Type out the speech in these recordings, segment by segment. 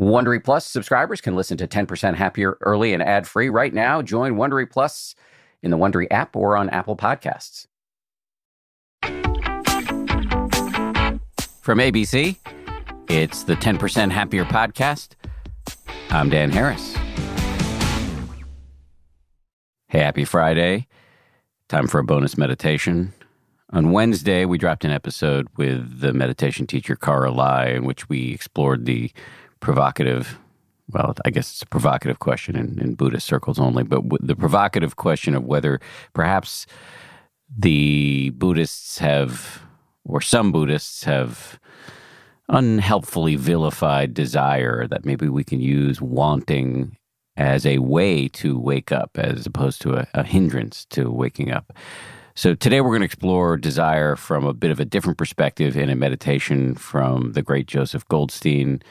Wondery Plus subscribers can listen to 10% Happier early and ad free right now. Join Wondery Plus in the Wondery app or on Apple Podcasts. From ABC, it's the 10% Happier podcast. I'm Dan Harris. Hey, happy Friday. Time for a bonus meditation. On Wednesday, we dropped an episode with the meditation teacher, Cara Lai, in which we explored the provocative, well, I guess it's a provocative question in, in Buddhist circles only, but the provocative question of whether perhaps the Buddhists have, or some Buddhists have, unhelpfully vilified desire that maybe we can use wanting as a way to wake up as opposed to a, a hindrance to waking up. So today we're going to explore desire from a bit of a different perspective in a meditation from the great Joseph Goldstein.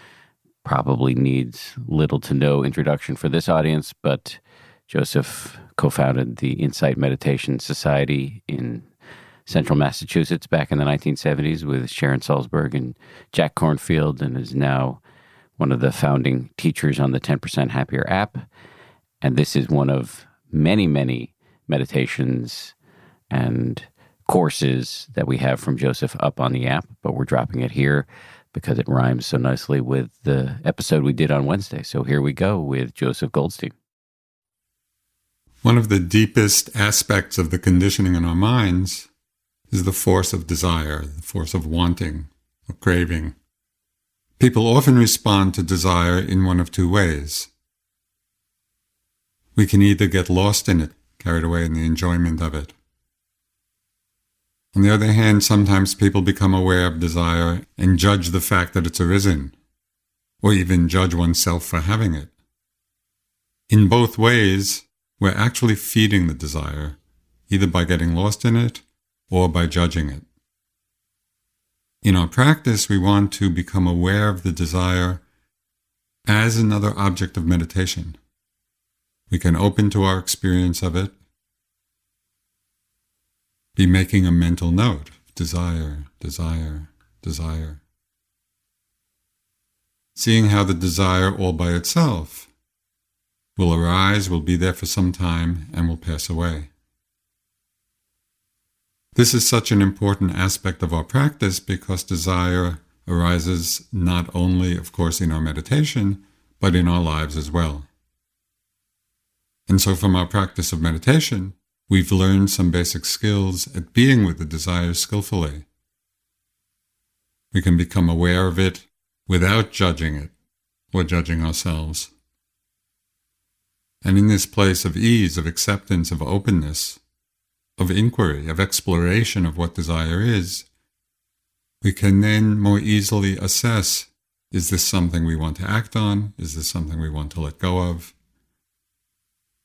Probably needs little to no introduction for this audience, but Joseph co founded the Insight Meditation Society in central Massachusetts back in the 1970s with Sharon Salzberg and Jack Kornfield, and is now one of the founding teachers on the 10% Happier app. And this is one of many, many meditations and courses that we have from Joseph up on the app, but we're dropping it here because it rhymes so nicely with the episode we did on Wednesday. So here we go with Joseph Goldstein. One of the deepest aspects of the conditioning in our minds is the force of desire, the force of wanting, of craving. People often respond to desire in one of two ways. We can either get lost in it, carried away in the enjoyment of it, on the other hand, sometimes people become aware of desire and judge the fact that it's arisen, or even judge oneself for having it. In both ways, we're actually feeding the desire, either by getting lost in it or by judging it. In our practice, we want to become aware of the desire as another object of meditation. We can open to our experience of it be making a mental note desire, desire, desire. Seeing how the desire all by itself will arise, will be there for some time, and will pass away. This is such an important aspect of our practice because desire arises not only, of course, in our meditation, but in our lives as well. And so, from our practice of meditation, We've learned some basic skills at being with the desire skillfully. We can become aware of it without judging it or judging ourselves. And in this place of ease, of acceptance, of openness, of inquiry, of exploration of what desire is, we can then more easily assess is this something we want to act on? Is this something we want to let go of?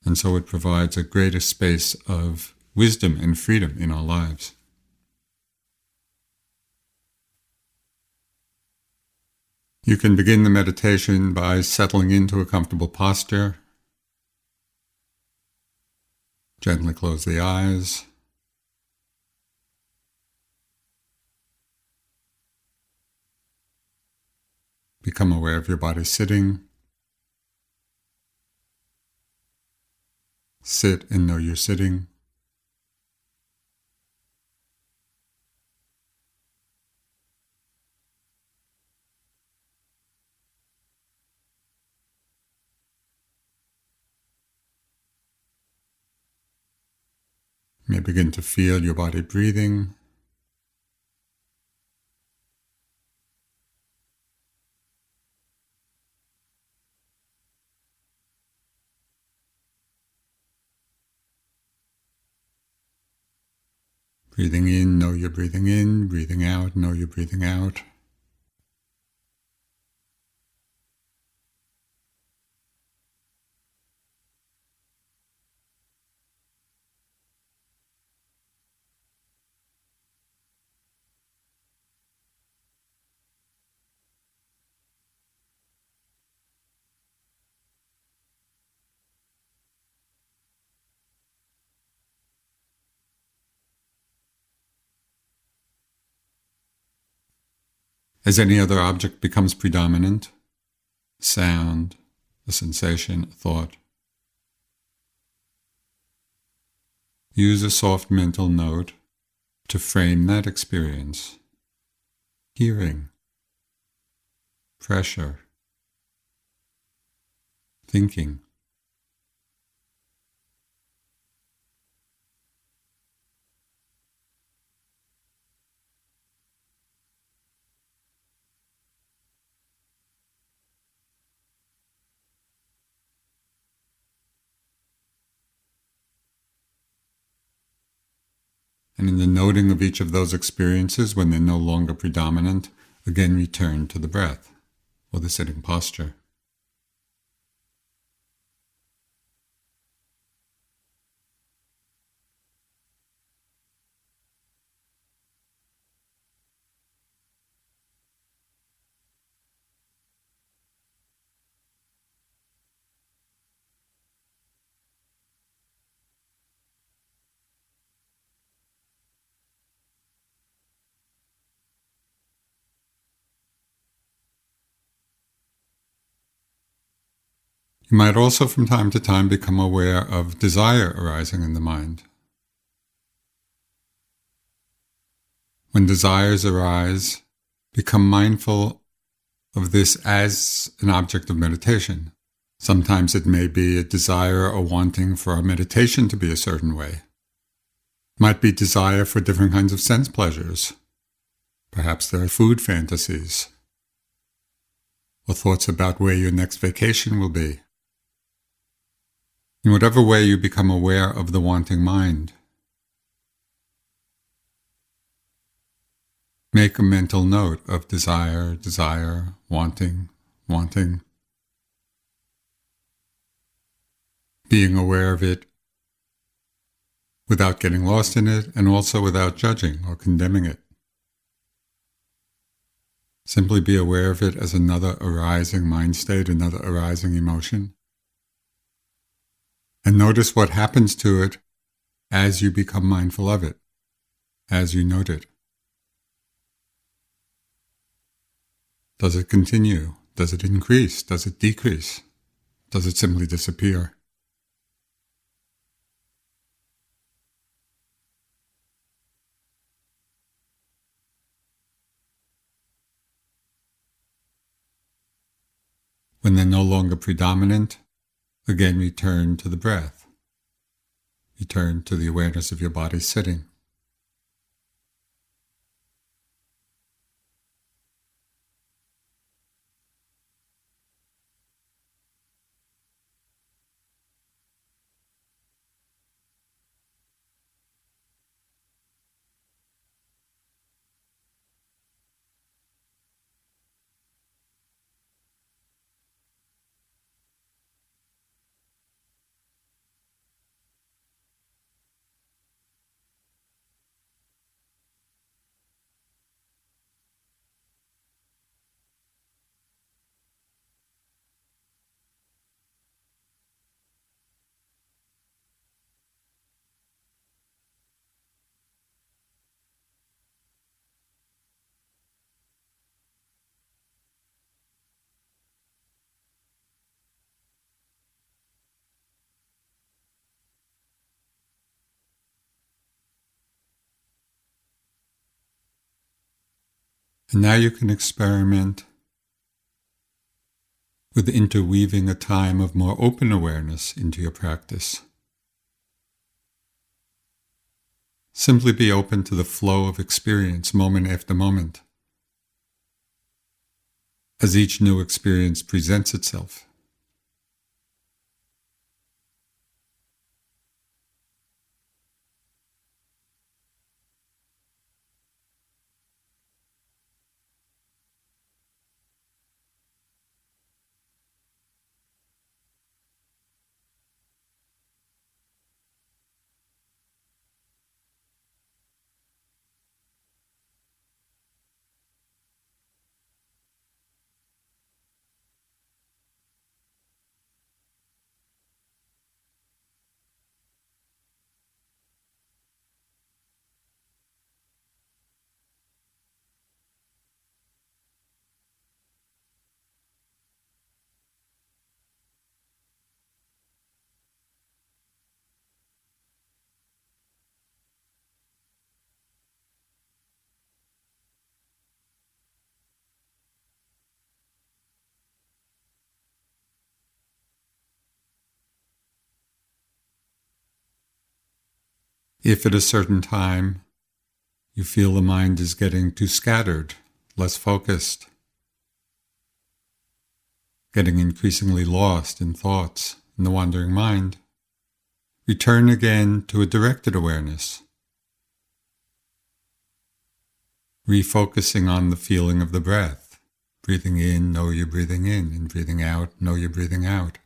And so it provides a greater space of wisdom and freedom in our lives. You can begin the meditation by settling into a comfortable posture. Gently close the eyes. Become aware of your body sitting. Sit and know you're sitting. May begin to feel your body breathing. Breathing in, know you're breathing in. Breathing out, know you're breathing out. As any other object becomes predominant, sound, a sensation, a thought. Use a soft mental note to frame that experience. Hearing, pressure, thinking. And in the noting of each of those experiences when they're no longer predominant, again return to the breath or the sitting posture. You might also from time to time become aware of desire arising in the mind. When desires arise, become mindful of this as an object of meditation. Sometimes it may be a desire or wanting for our meditation to be a certain way. It Might be desire for different kinds of sense pleasures. Perhaps there are food fantasies or thoughts about where your next vacation will be. In whatever way you become aware of the wanting mind, make a mental note of desire, desire, wanting, wanting. Being aware of it without getting lost in it and also without judging or condemning it. Simply be aware of it as another arising mind state, another arising emotion and notice what happens to it as you become mindful of it, as you note it. Does it continue? Does it increase? Does it decrease? Does it simply disappear? When they're no longer predominant, Again, return to the breath. Return to the awareness of your body sitting. And now you can experiment with interweaving a time of more open awareness into your practice. Simply be open to the flow of experience moment after moment as each new experience presents itself. If at a certain time you feel the mind is getting too scattered, less focused, getting increasingly lost in thoughts in the wandering mind, return again to a directed awareness, refocusing on the feeling of the breath. Breathing in, know you're breathing in, and breathing out, know you're breathing out.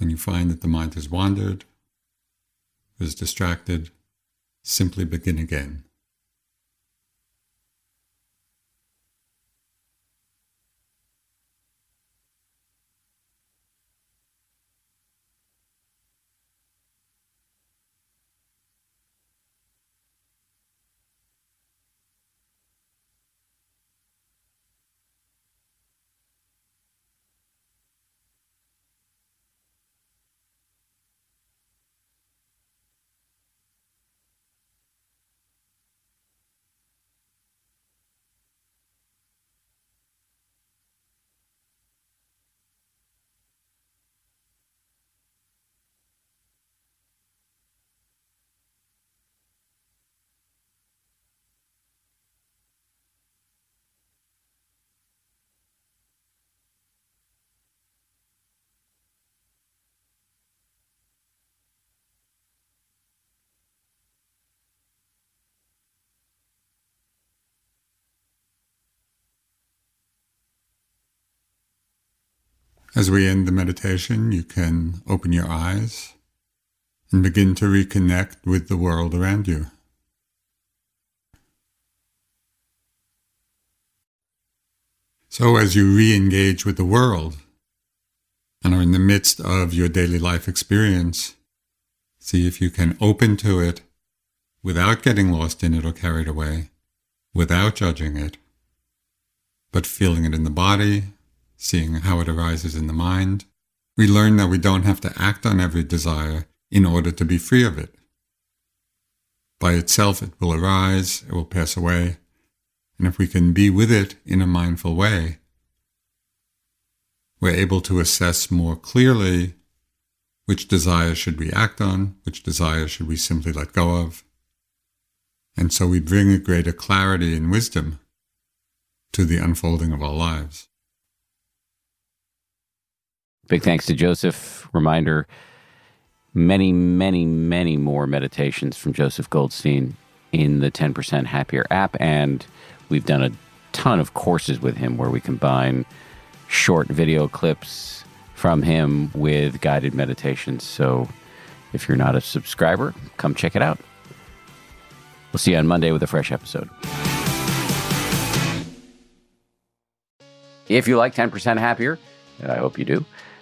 When you find that the mind has wandered, is distracted, simply begin again. As we end the meditation, you can open your eyes and begin to reconnect with the world around you. So, as you re engage with the world and are in the midst of your daily life experience, see if you can open to it without getting lost in it or carried away, without judging it, but feeling it in the body seeing how it arises in the mind, we learn that we don't have to act on every desire in order to be free of it. By itself, it will arise, it will pass away, and if we can be with it in a mindful way, we're able to assess more clearly which desire should we act on, which desire should we simply let go of. And so we bring a greater clarity and wisdom to the unfolding of our lives. Big thanks to Joseph. Reminder many, many, many more meditations from Joseph Goldstein in the 10% Happier app. And we've done a ton of courses with him where we combine short video clips from him with guided meditations. So if you're not a subscriber, come check it out. We'll see you on Monday with a fresh episode. If you like 10% Happier, and I hope you do.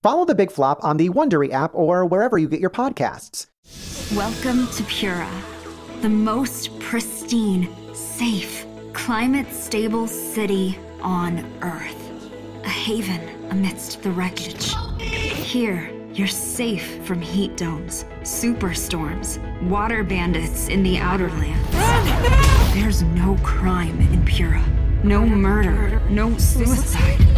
Follow the Big Flop on the Wondery app or wherever you get your podcasts. Welcome to Pura, the most pristine, safe, climate stable city on Earth. A haven amidst the wreckage. Here, you're safe from heat domes, superstorms, water bandits in the outer lands. There's no crime in Pura, no murder, no suicide.